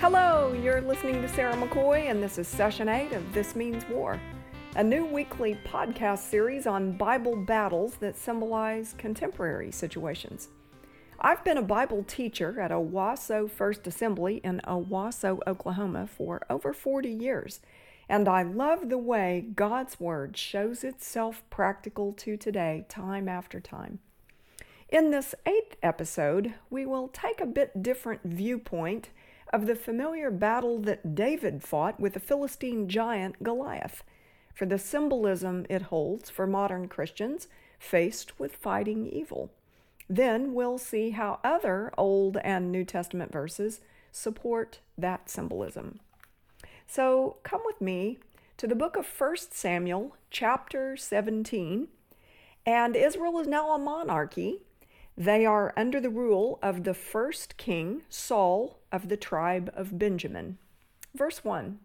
Hello, you're listening to Sarah McCoy, and this is session eight of This Means War, a new weekly podcast series on Bible battles that symbolize contemporary situations. I've been a Bible teacher at Owasso First Assembly in Owasso, Oklahoma for over 40 years, and I love the way God's Word shows itself practical to today, time after time. In this eighth episode, we will take a bit different viewpoint of the familiar battle that David fought with the Philistine giant Goliath, for the symbolism it holds for modern Christians faced with fighting evil. Then we'll see how other Old and New Testament verses support that symbolism. So come with me to the book of 1 Samuel, chapter 17. And Israel is now a monarchy. They are under the rule of the first king, Saul, of the tribe of Benjamin. Verse 1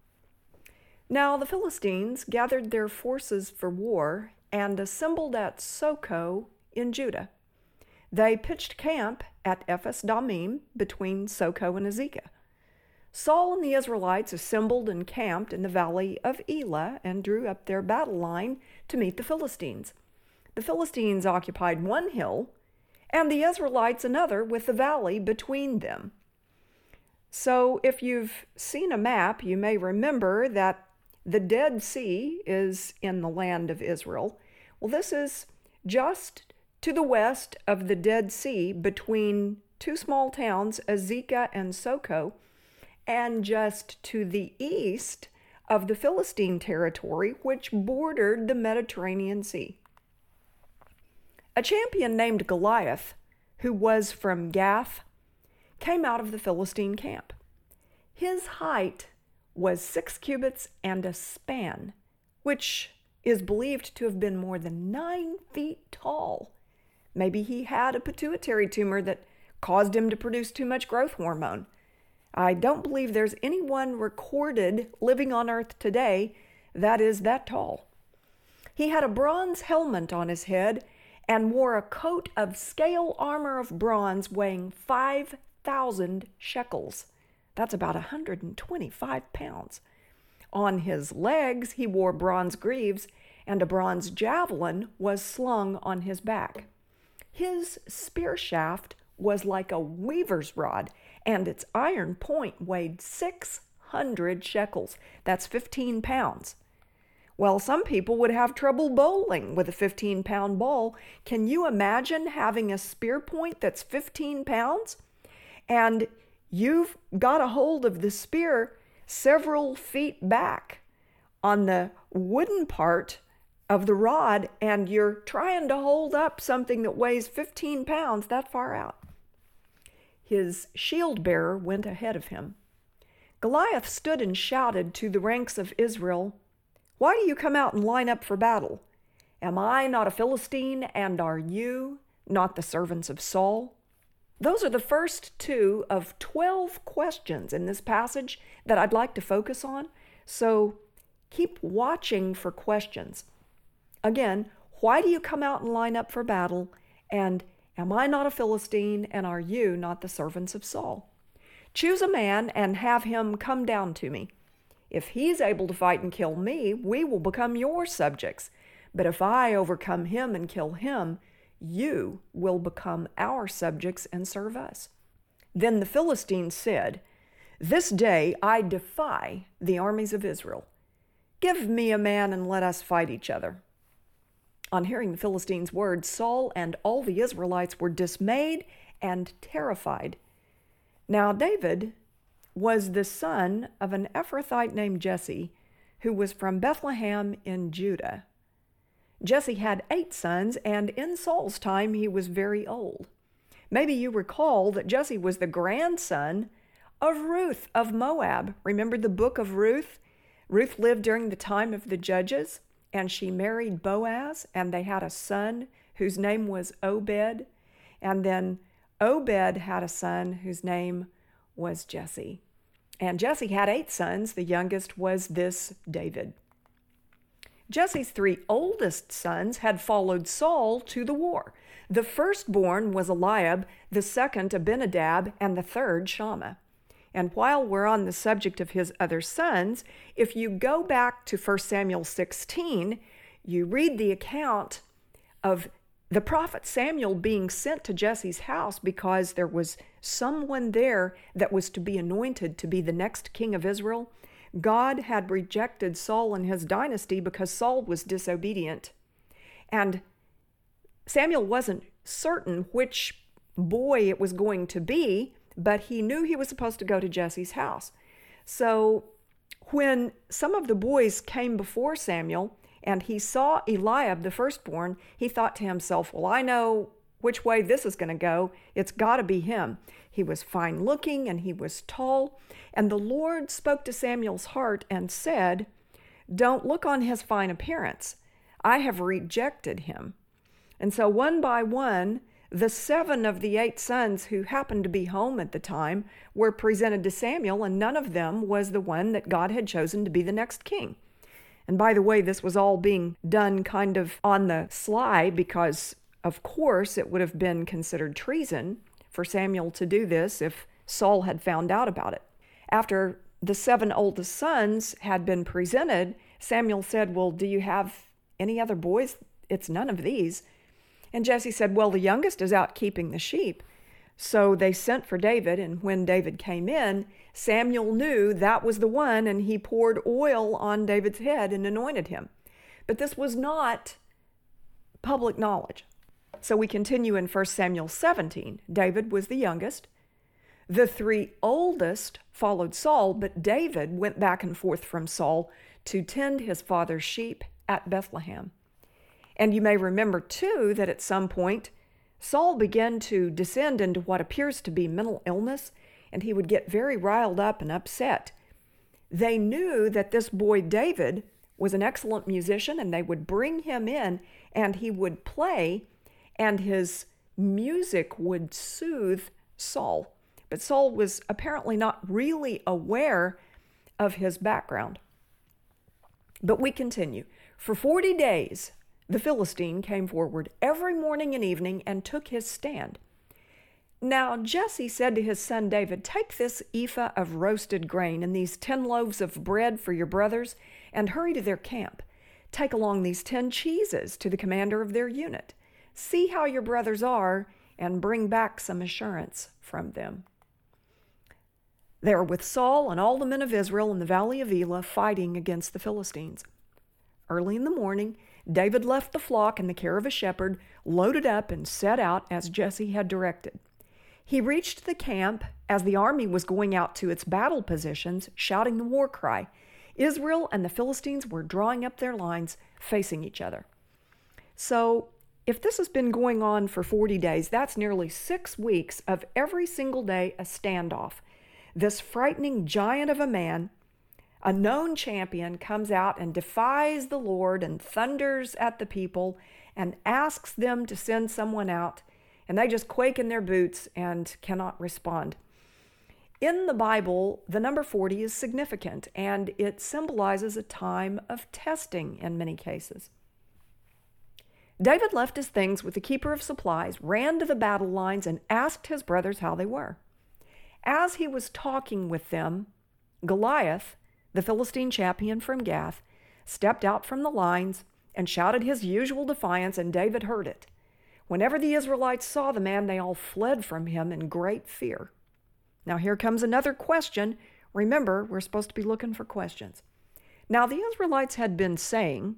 Now the Philistines gathered their forces for war and assembled at Socoh in Judah. They pitched camp at Ephes Dammim between Socoh and Azekah. Saul and the Israelites assembled and camped in the valley of Elah and drew up their battle line to meet the Philistines. The Philistines occupied one hill, and the Israelites another with the valley between them. So, if you've seen a map, you may remember that the Dead Sea is in the land of Israel. Well, this is just to the west of the Dead Sea between two small towns, Azekah and Socoh, and just to the east of the Philistine territory, which bordered the Mediterranean Sea. A champion named Goliath, who was from Gath, came out of the Philistine camp. His height was six cubits and a span, which is believed to have been more than nine feet tall. Maybe he had a pituitary tumor that caused him to produce too much growth hormone. I don't believe there's anyone recorded living on Earth today that is that tall. He had a bronze helmet on his head and wore a coat of scale armor of bronze weighing 5,000 shekels. That's about a 125 pounds. On his legs, he wore bronze greaves, and a bronze javelin was slung on his back. His spear shaft was like a weaver's rod, and its iron point weighed 600 shekels. That's 15 pounds. Well, some people would have trouble bowling with a 15 pound ball. Can you imagine having a spear point that's 15 pounds? And you've got a hold of the spear several feet back on the wooden part of the rod and you're trying to hold up something that weighs 15 pounds that far out. His shield bearer went ahead of him. Goliath stood and shouted to the ranks of Israel, Why do you come out and line up for battle? Am I not a Philistine, and are you not the servants of Saul? Those are the first two of 12 questions in this passage that I'd like to focus on. So keep watching for questions. Again, why do you come out and line up for battle? And am I not a Philistine, and are you not the servants of Saul? Choose a man and have him come down to me. If he's able to fight and kill me, we will become your subjects. But if I overcome him and kill him, you will become our subjects and serve us. Then the Philistines said, This day I defy the armies of Israel. Give me a man and let us fight each other. On hearing the Philistines' words, Saul and all the Israelites were dismayed and terrified. Now, David was the son of an Ephrathite named Jesse, who was from Bethlehem in Judah. Jesse had eight sons, and in Saul's time he was very old. Maybe you recall that Jesse was the grandson of Ruth of Moab. Remember the book of Ruth? Ruth lived during the time of the judges and she married Boaz, and they had a son whose name was Obed. And then Obed had a son whose name was Jesse. And Jesse had eight sons. The youngest was this David. Jesse's three oldest sons had followed Saul to the war. The firstborn was Eliab, the second Abinadab, and the third Shammah. And while we're on the subject of his other sons, if you go back to 1 Samuel 16, you read the account of the prophet Samuel being sent to Jesse's house because there was someone there that was to be anointed to be the next king of Israel. God had rejected Saul and his dynasty because Saul was disobedient. And Samuel wasn't certain which boy it was going to be, but he knew he was supposed to go to Jesse's house. So when some of the boys came before Samuel and he saw Eliab, the firstborn, he thought to himself, Well, I know which way this is going to go. It's got to be him. He was fine looking and he was tall. And the Lord spoke to Samuel's heart and said, Don't look on his fine appearance. I have rejected him. And so, one by one, the seven of the eight sons who happened to be home at the time were presented to Samuel, and none of them was the one that God had chosen to be the next king. And by the way, this was all being done kind of on the sly because, of course, it would have been considered treason for Samuel to do this if Saul had found out about it. After the seven oldest sons had been presented, Samuel said, Well, do you have any other boys? It's none of these. And Jesse said, Well, the youngest is out keeping the sheep. So they sent for David, and when David came in, Samuel knew that was the one, and he poured oil on David's head and anointed him. But this was not public knowledge. So we continue in 1 Samuel 17. David was the youngest. The three oldest followed Saul, but David went back and forth from Saul to tend his father's sheep at Bethlehem. And you may remember, too, that at some point, Saul began to descend into what appears to be mental illness, and he would get very riled up and upset. They knew that this boy David was an excellent musician, and they would bring him in and he would play, and his music would soothe Saul. But Saul was apparently not really aware of his background. But we continue. For 40 days, the Philistine came forward every morning and evening and took his stand. Now Jesse said to his son David, Take this ephah of roasted grain and these ten loaves of bread for your brothers, and hurry to their camp. Take along these ten cheeses to the commander of their unit. See how your brothers are, and bring back some assurance from them. They are with Saul and all the men of Israel in the valley of Elah fighting against the Philistines. Early in the morning, David left the flock in the care of a shepherd, loaded up, and set out as Jesse had directed. He reached the camp as the army was going out to its battle positions, shouting the war cry. Israel and the Philistines were drawing up their lines, facing each other. So, if this has been going on for 40 days, that's nearly six weeks of every single day a standoff. This frightening giant of a man a known champion comes out and defies the Lord and thunders at the people and asks them to send someone out, and they just quake in their boots and cannot respond. In the Bible, the number 40 is significant and it symbolizes a time of testing in many cases. David left his things with the keeper of supplies, ran to the battle lines, and asked his brothers how they were. As he was talking with them, Goliath, the Philistine champion from Gath, stepped out from the lines and shouted his usual defiance, and David heard it. Whenever the Israelites saw the man, they all fled from him in great fear. Now, here comes another question. Remember, we're supposed to be looking for questions. Now, the Israelites had been saying,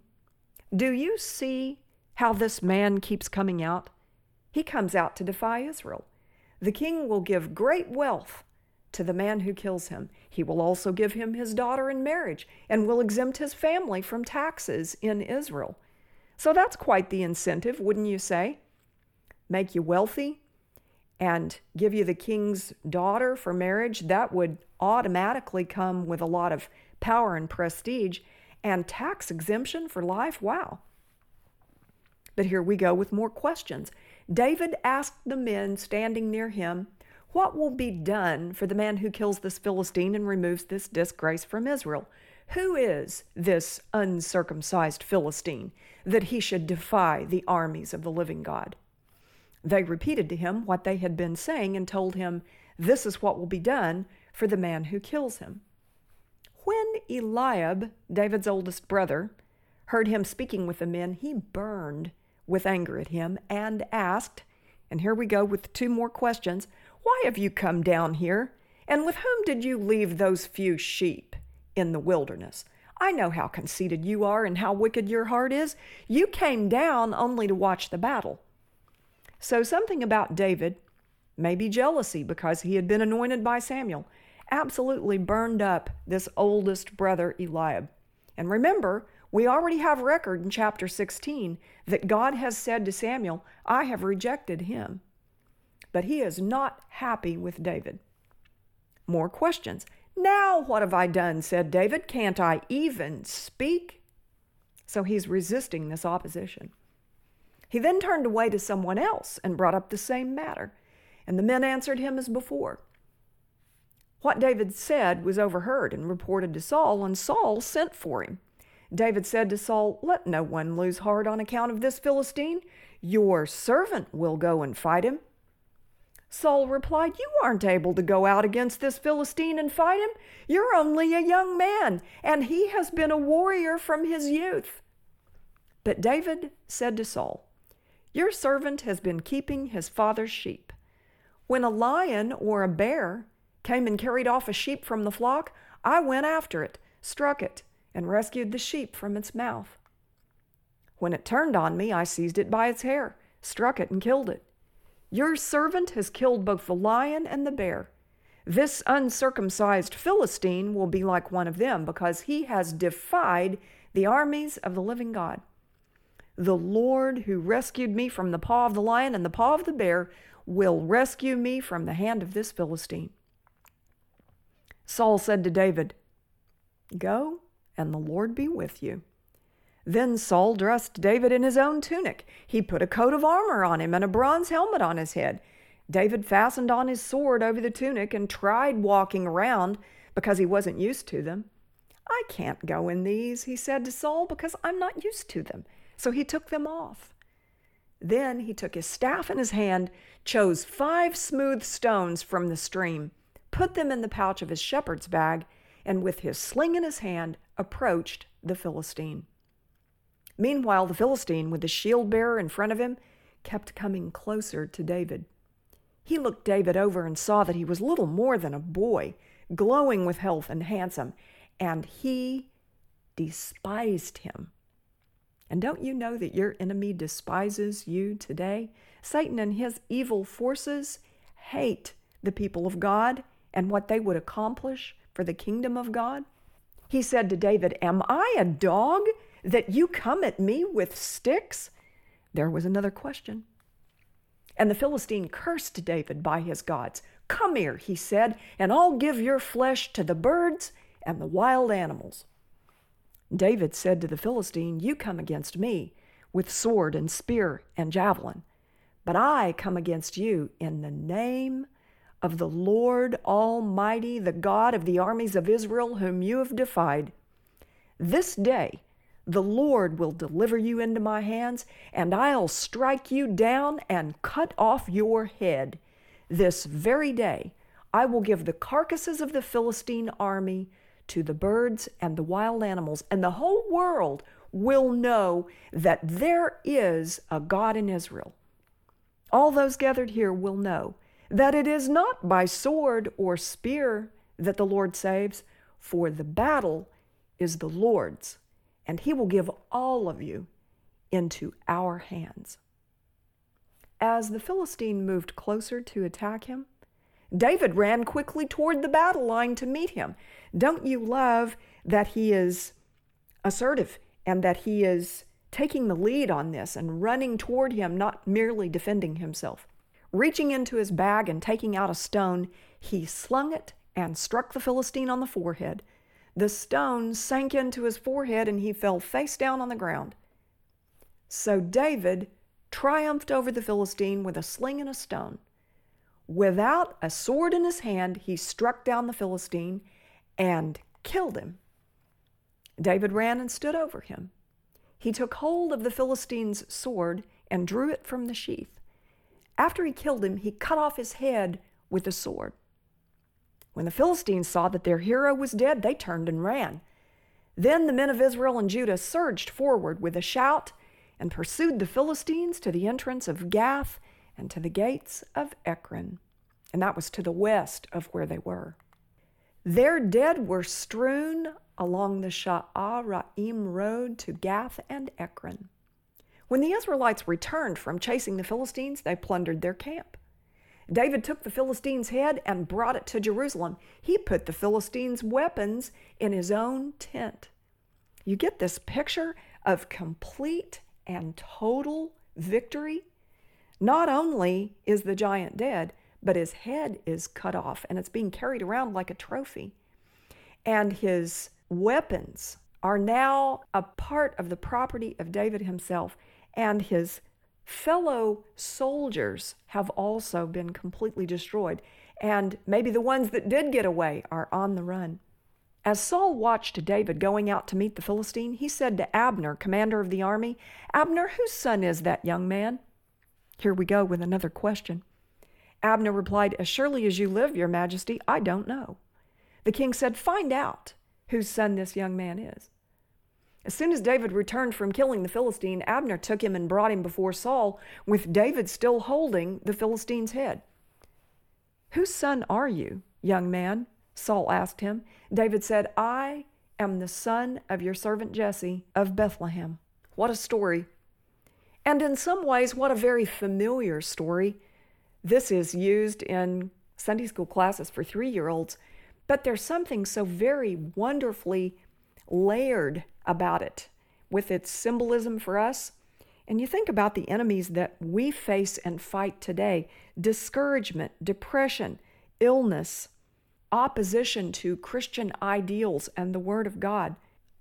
Do you see how this man keeps coming out? He comes out to defy Israel. The king will give great wealth to the man who kills him. He will also give him his daughter in marriage and will exempt his family from taxes in Israel. So that's quite the incentive, wouldn't you say? Make you wealthy and give you the king's daughter for marriage. That would automatically come with a lot of power and prestige and tax exemption for life. Wow. But here we go with more questions. David asked the men standing near him what will be done for the man who kills this Philistine and removes this disgrace from Israel? Who is this uncircumcised Philistine that he should defy the armies of the living God? They repeated to him what they had been saying and told him, This is what will be done for the man who kills him. When Eliab, David's oldest brother, heard him speaking with the men, he burned with anger at him and asked, and here we go with two more questions Why have you come down here? And with whom did you leave those few sheep in the wilderness? I know how conceited you are and how wicked your heart is. You came down only to watch the battle. So, something about David, maybe jealousy because he had been anointed by Samuel, absolutely burned up this oldest brother Eliab. And remember, we already have record in chapter 16 that God has said to Samuel, I have rejected him. But he is not happy with David. More questions. Now what have I done? said David. Can't I even speak? So he's resisting this opposition. He then turned away to someone else and brought up the same matter, and the men answered him as before. What David said was overheard and reported to Saul, and Saul sent for him. David said to Saul, Let no one lose heart on account of this Philistine. Your servant will go and fight him. Saul replied, You aren't able to go out against this Philistine and fight him. You're only a young man, and he has been a warrior from his youth. But David said to Saul, Your servant has been keeping his father's sheep. When a lion or a bear came and carried off a sheep from the flock, I went after it, struck it, and rescued the sheep from its mouth. When it turned on me, I seized it by its hair, struck it, and killed it. Your servant has killed both the lion and the bear. This uncircumcised Philistine will be like one of them because he has defied the armies of the living God. The Lord who rescued me from the paw of the lion and the paw of the bear will rescue me from the hand of this Philistine. Saul said to David, Go and the Lord be with you. Then Saul dressed David in his own tunic. He put a coat of armor on him and a bronze helmet on his head. David fastened on his sword over the tunic and tried walking around because he wasn't used to them. I can't go in these, he said to Saul, because I'm not used to them. So he took them off. Then he took his staff in his hand, chose five smooth stones from the stream, put them in the pouch of his shepherd's bag, and with his sling in his hand, approached the Philistine. Meanwhile, the Philistine, with the shield bearer in front of him, kept coming closer to David. He looked David over and saw that he was little more than a boy, glowing with health and handsome, and he despised him. And don't you know that your enemy despises you today? Satan and his evil forces hate the people of God and what they would accomplish for the kingdom of God. He said to David, Am I a dog that you come at me with sticks? There was another question. And the Philistine cursed David by his gods. Come here, he said, and I'll give your flesh to the birds and the wild animals. David said to the Philistine, You come against me with sword and spear and javelin, but I come against you in the name of the Lord Almighty, the God of the armies of Israel, whom you have defied. This day the Lord will deliver you into my hands, and I'll strike you down and cut off your head. This very day I will give the carcasses of the Philistine army to the birds and the wild animals, and the whole world will know that there is a God in Israel. All those gathered here will know that it is not by sword or spear that the Lord saves, for the battle is the Lord's, and he will give all of you into our hands. As the Philistine moved closer to attack him, David ran quickly toward the battle line to meet him. Don't you love that he is assertive and that he is taking the lead on this and running toward him, not merely defending himself? Reaching into his bag and taking out a stone, he slung it and struck the Philistine on the forehead. The stone sank into his forehead and he fell face down on the ground. So David triumphed over the Philistine with a sling and a stone. Without a sword in his hand, he struck down the Philistine and killed him. David ran and stood over him. He took hold of the Philistine's sword and drew it from the sheath. After he killed him, he cut off his head with a sword. When the Philistines saw that their hero was dead, they turned and ran. Then the men of Israel and Judah surged forward with a shout and pursued the Philistines to the entrance of Gath and to the gates of Ekron. And that was to the west of where they were. Their dead were strewn along the Sha'araim road to Gath and Ekron. When the Israelites returned from chasing the Philistines, they plundered their camp. David took the Philistines' head and brought it to Jerusalem. He put the Philistines' weapons in his own tent. You get this picture of complete and total victory. Not only is the giant dead, but his head is cut off and it's being carried around like a trophy. And his weapons are now a part of the property of David himself, and his fellow soldiers have also been completely destroyed. And maybe the ones that did get away are on the run. As Saul watched David going out to meet the Philistine, he said to Abner, commander of the army, Abner, whose son is that young man? Here we go with another question. Abner replied, As surely as you live, your majesty, I don't know. The king said, Find out whose son this young man is. As soon as David returned from killing the Philistine, Abner took him and brought him before Saul, with David still holding the Philistine's head. Whose son are you, young man? Saul asked him. David said, I am the son of your servant Jesse of Bethlehem. What a story. And in some ways, what a very familiar story. This is used in Sunday school classes for three year olds, but there's something so very wonderfully layered about it with its symbolism for us. And you think about the enemies that we face and fight today discouragement, depression, illness, opposition to Christian ideals and the Word of God.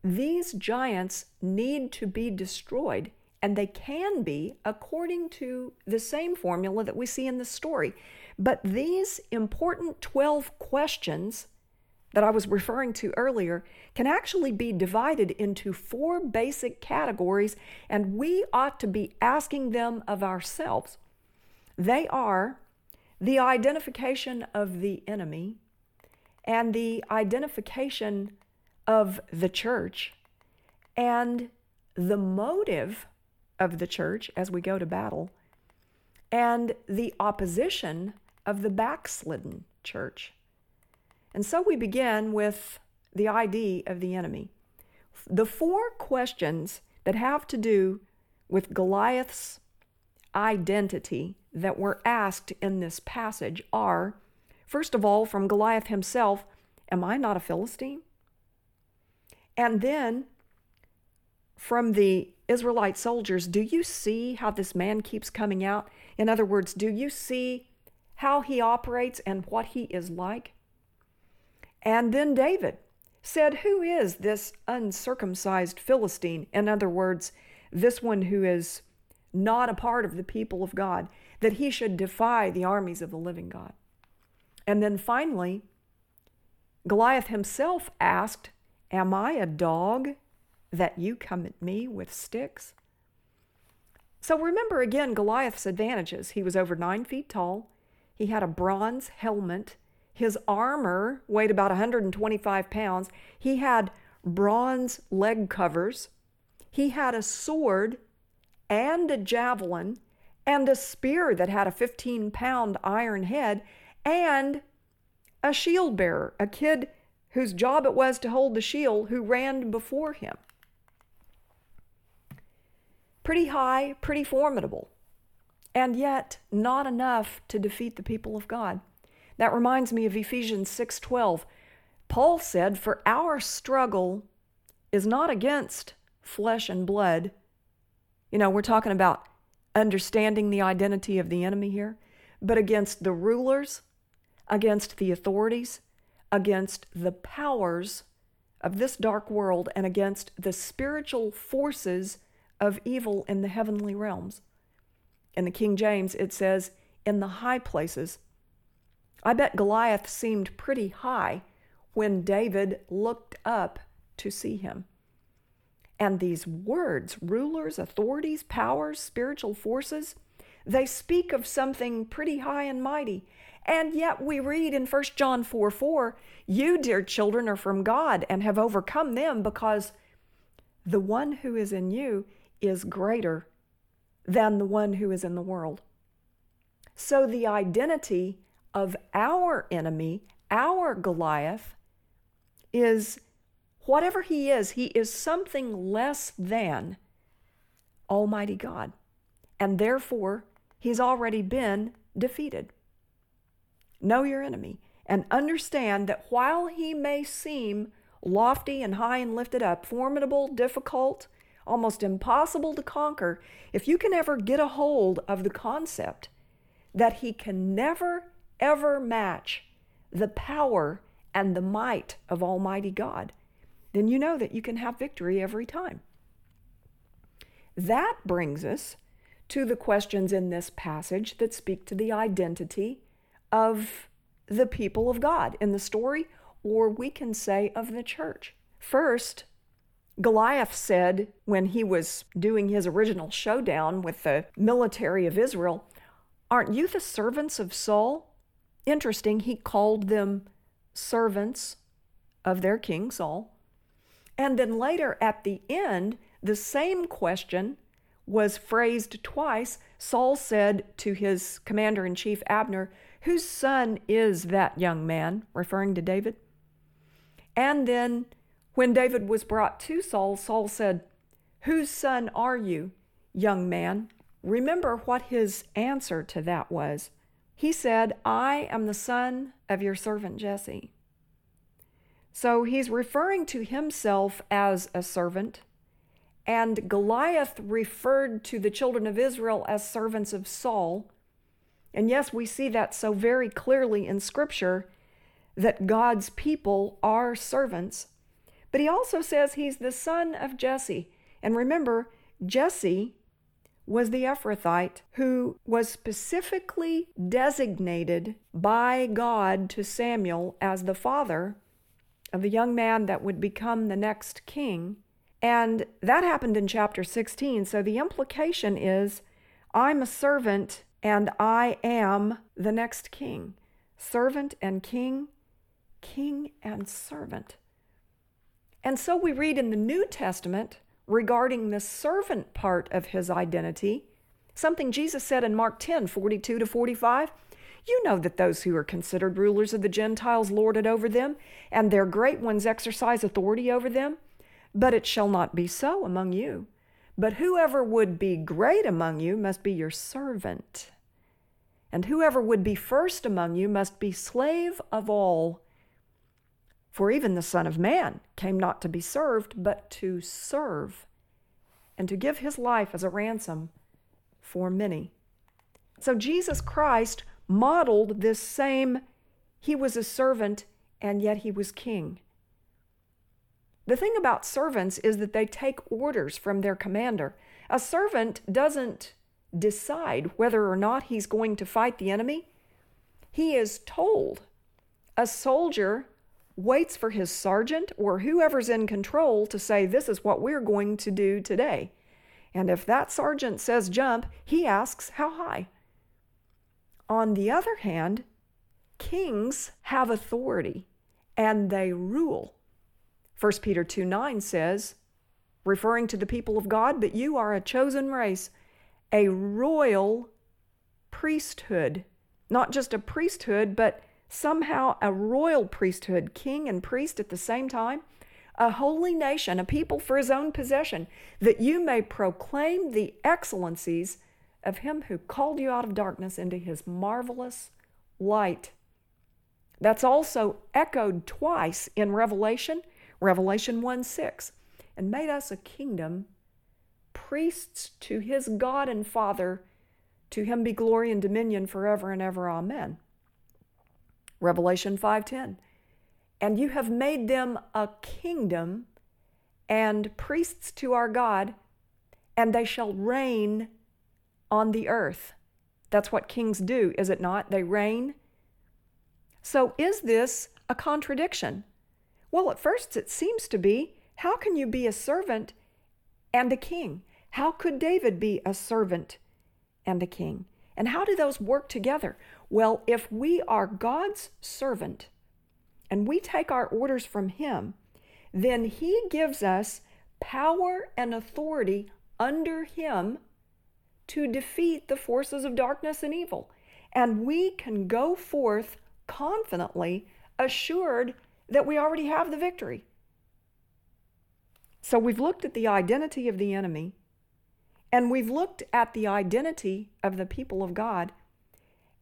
These giants need to be destroyed, and they can be according to the same formula that we see in the story. But these important 12 questions that I was referring to earlier can actually be divided into four basic categories, and we ought to be asking them of ourselves. They are the identification of the enemy, and the identification of the church and the motive of the church as we go to battle and the opposition of the backslidden church. And so we begin with the ID of the enemy. The four questions that have to do with Goliath's identity that were asked in this passage are First of all, from Goliath himself, Am I not a Philistine? And then from the Israelite soldiers, Do you see how this man keeps coming out? In other words, do you see how he operates and what he is like? And then David said, Who is this uncircumcised Philistine? In other words, this one who is not a part of the people of God, that he should defy the armies of the living God. And then finally, Goliath himself asked, Am I a dog that you come at me with sticks? So remember again Goliath's advantages. He was over nine feet tall, he had a bronze helmet, his armor weighed about 125 pounds, he had bronze leg covers, he had a sword and a javelin and a spear that had a 15 pound iron head and a shield bearer, a kid whose job it was to hold the shield, who ran before him. Pretty high, pretty formidable, and yet not enough to defeat the people of God. That reminds me of Ephesians 6:12. Paul said, "For our struggle is not against flesh and blood." You know, we're talking about understanding the identity of the enemy here, but against the rulers, against the authorities, against the powers of this dark world, and against the spiritual forces of evil in the heavenly realms. In the King James, it says, in the high places. I bet Goliath seemed pretty high when David looked up to see him. And these words, rulers, authorities, powers, spiritual forces, they speak of something pretty high and mighty. And yet we read in 1 John 4 4, you, dear children, are from God and have overcome them because the one who is in you is greater than the one who is in the world. So the identity of our enemy, our Goliath, is whatever he is, he is something less than Almighty God. And therefore, he's already been defeated. Know your enemy and understand that while he may seem lofty and high and lifted up, formidable, difficult, almost impossible to conquer, if you can ever get a hold of the concept that he can never, ever match the power and the might of Almighty God, then you know that you can have victory every time. That brings us to the questions in this passage that speak to the identity of the people of God in the story, or we can say of the church. First, Goliath said when he was doing his original showdown with the military of Israel, Aren't you the servants of Saul? Interesting, he called them servants of their king Saul. And then later at the end, the same question was phrased twice. Saul said to his commander in chief, Abner, Whose son is that young man? referring to David. And then when David was brought to Saul, Saul said, Whose son are you, young man? Remember what his answer to that was. He said, I am the son of your servant Jesse. So he's referring to himself as a servant, and Goliath referred to the children of Israel as servants of Saul. And yes, we see that so very clearly in Scripture that God's people are servants. But he also says he's the son of Jesse. And remember, Jesse was the Ephrathite who was specifically designated by God to Samuel as the father of the young man that would become the next king. And that happened in chapter 16. So the implication is I'm a servant and I am the next king. Servant and king, king and servant. And so we read in the New Testament regarding the servant part of his identity, something Jesus said in Mark 10 42 to 45. You know that those who are considered rulers of the Gentiles lord it over them, and their great ones exercise authority over them. But it shall not be so among you. But whoever would be great among you must be your servant. And whoever would be first among you must be slave of all. For even the Son of Man came not to be served, but to serve, and to give his life as a ransom for many. So Jesus Christ modeled this same, he was a servant and yet he was king. The thing about servants is that they take orders from their commander. A servant doesn't decide whether or not he's going to fight the enemy, he is told. A soldier waits for his sergeant or whoever's in control to say, This is what we're going to do today. And if that sergeant says jump, he asks, How high? On the other hand, kings have authority and they rule. 1 Peter 2 9 says, referring to the people of God, but you are a chosen race, a royal priesthood. Not just a priesthood, but somehow a royal priesthood, king and priest at the same time, a holy nation, a people for his own possession, that you may proclaim the excellencies of him who called you out of darkness into his marvelous light. That's also echoed twice in Revelation, Revelation 1 6, and made us a kingdom, priests to his God and Father. To him be glory and dominion forever and ever. Amen. Revelation 5:10. And you have made them a kingdom and priests to our God, and they shall reign on the earth. That's what kings do, is it not? They reign. So is this a contradiction? Well, at first it seems to be. How can you be a servant and a king? How could David be a servant and a king? And how do those work together? Well, if we are God's servant and we take our orders from Him, then He gives us power and authority under Him to defeat the forces of darkness and evil. And we can go forth confidently, assured that we already have the victory. So we've looked at the identity of the enemy, and we've looked at the identity of the people of God.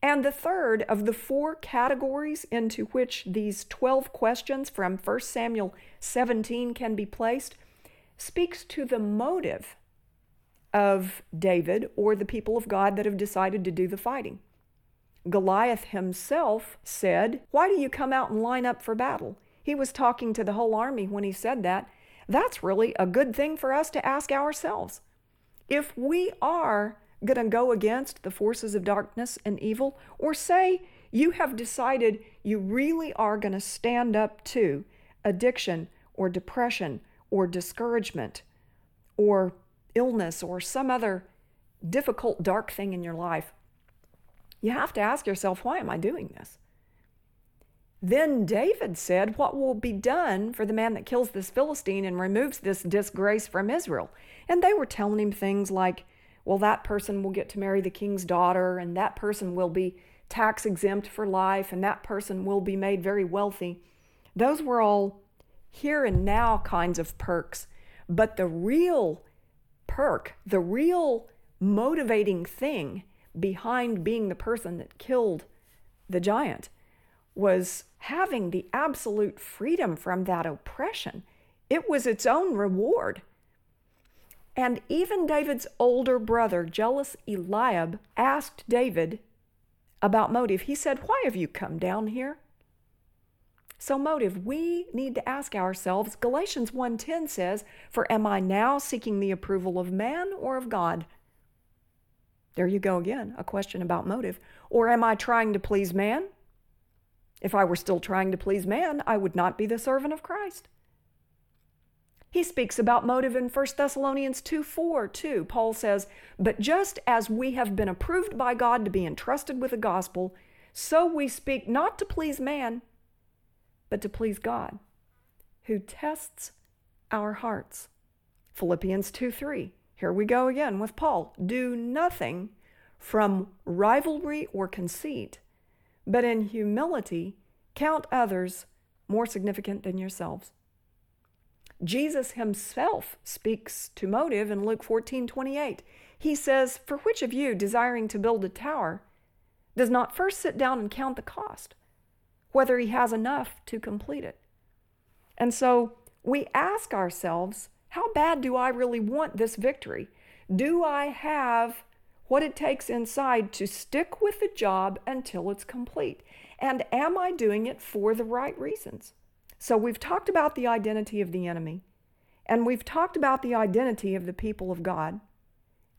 And the third of the four categories into which these 12 questions from 1 Samuel 17 can be placed speaks to the motive of David or the people of God that have decided to do the fighting. Goliath himself said, Why do you come out and line up for battle? He was talking to the whole army when he said that. That's really a good thing for us to ask ourselves. If we are going to go against the forces of darkness and evil, or say you have decided you really are going to stand up to addiction or depression or discouragement or illness or some other difficult, dark thing in your life, you have to ask yourself, why am I doing this? Then David said, What will be done for the man that kills this Philistine and removes this disgrace from Israel? And they were telling him things like, Well, that person will get to marry the king's daughter, and that person will be tax exempt for life, and that person will be made very wealthy. Those were all here and now kinds of perks. But the real perk, the real motivating thing behind being the person that killed the giant was having the absolute freedom from that oppression. It was its own reward. And even David's older brother, jealous Eliab, asked David about motive. He said, Why have you come down here? So motive, we need to ask ourselves, Galatians 1:10 says, "For am I now seeking the approval of man or of God?" There you go again, a question about motive. Or am I trying to please man? If I were still trying to please man, I would not be the servant of Christ. He speaks about motive in 1 Thessalonians 2 4 too. Paul says, But just as we have been approved by God to be entrusted with the gospel, so we speak not to please man, but to please God, who tests our hearts. Philippians 2 3. Here we go again with Paul. Do nothing from rivalry or conceit, but in humility count others more significant than yourselves. Jesus himself speaks to motive in Luke 14 28. He says, For which of you, desiring to build a tower, does not first sit down and count the cost, whether he has enough to complete it? And so we ask ourselves, how bad do I really want this victory? Do I have what it takes inside to stick with the job until it's complete? And am I doing it for the right reasons? So we've talked about the identity of the enemy, and we've talked about the identity of the people of God,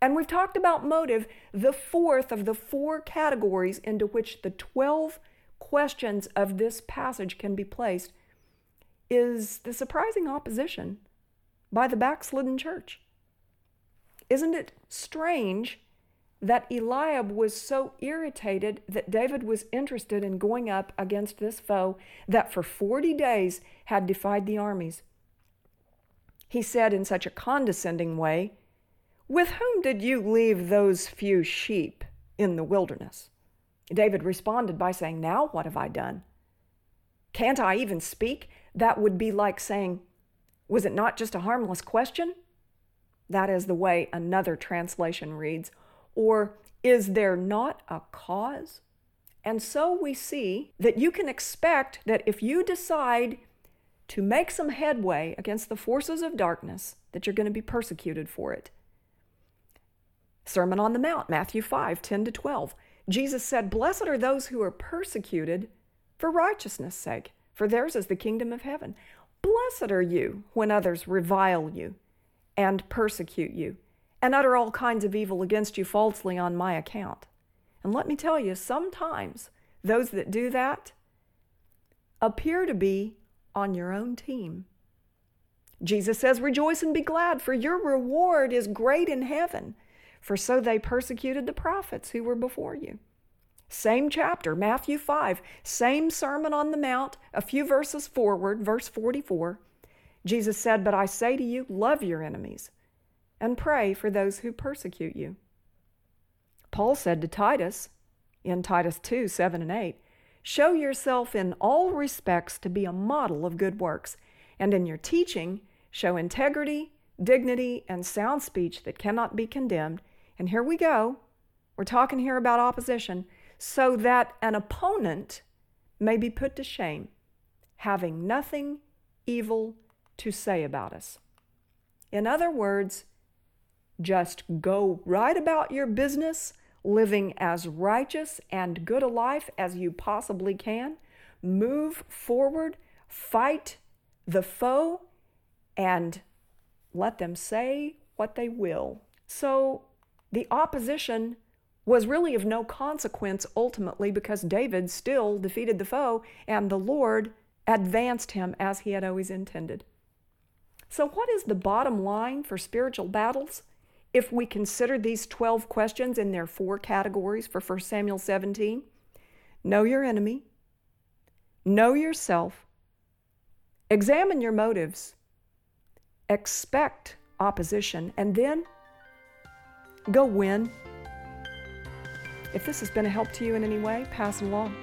and we've talked about motive, the fourth of the four categories into which the 12 questions of this passage can be placed is the surprising opposition by the backslidden church. Isn't it strange that Eliab was so irritated that David was interested in going up against this foe that for 40 days had defied the armies? He said in such a condescending way, With whom did you leave those few sheep in the wilderness? David responded by saying, Now what have I done? Can't I even speak? That would be like saying, was it not just a harmless question? That is the way another translation reads. Or is there not a cause? And so we see that you can expect that if you decide to make some headway against the forces of darkness, that you're going to be persecuted for it. Sermon on the Mount, Matthew 5 10 to 12. Jesus said, Blessed are those who are persecuted for righteousness' sake, for theirs is the kingdom of heaven. Blessed are you when others revile you and persecute you and utter all kinds of evil against you falsely on my account. And let me tell you, sometimes those that do that appear to be on your own team. Jesus says, Rejoice and be glad, for your reward is great in heaven, for so they persecuted the prophets who were before you. Same chapter, Matthew 5, same Sermon on the Mount, a few verses forward, verse 44. Jesus said, But I say to you, love your enemies and pray for those who persecute you. Paul said to Titus in Titus 2 7 and 8, Show yourself in all respects to be a model of good works, and in your teaching, show integrity, dignity, and sound speech that cannot be condemned. And here we go. We're talking here about opposition, so that an opponent may be put to shame, having nothing evil to say about us. In other words, just go right about your business, living as righteous and good a life as you possibly can. Move forward, fight the foe, and let them say what they will. So the opposition was really of no consequence ultimately because David still defeated the foe and the Lord advanced him as he had always intended. So, what is the bottom line for spiritual battles? If we consider these 12 questions in their four categories for 1 Samuel 17 know your enemy, know yourself, examine your motives, expect opposition, and then go win. If this has been a help to you in any way, pass along.